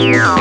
Yeah.